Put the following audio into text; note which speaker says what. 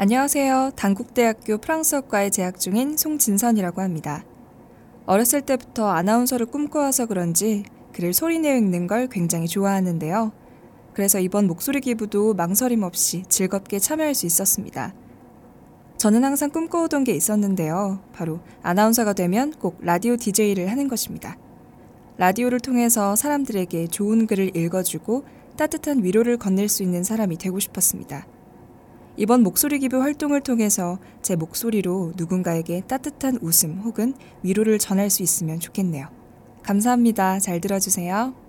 Speaker 1: 안녕하세요. 단국대학교 프랑스어과에 재학 중인 송진선이라고 합니다. 어렸을 때부터 아나운서를 꿈꿔와서 그런지 글을 소리내어 읽는 걸 굉장히 좋아하는데요. 그래서 이번 목소리 기부도 망설임 없이 즐겁게 참여할 수 있었습니다. 저는 항상 꿈꿔오던 게 있었는데요. 바로 아나운서가 되면 꼭 라디오 DJ를 하는 것입니다. 라디오를 통해서 사람들에게 좋은 글을 읽어주고 따뜻한 위로를 건넬 수 있는 사람이 되고 싶었습니다. 이번 목소리 기부 활동을 통해서 제 목소리로 누군가에게 따뜻한 웃음 혹은 위로를 전할 수 있으면 좋겠네요. 감사합니다. 잘 들어주세요.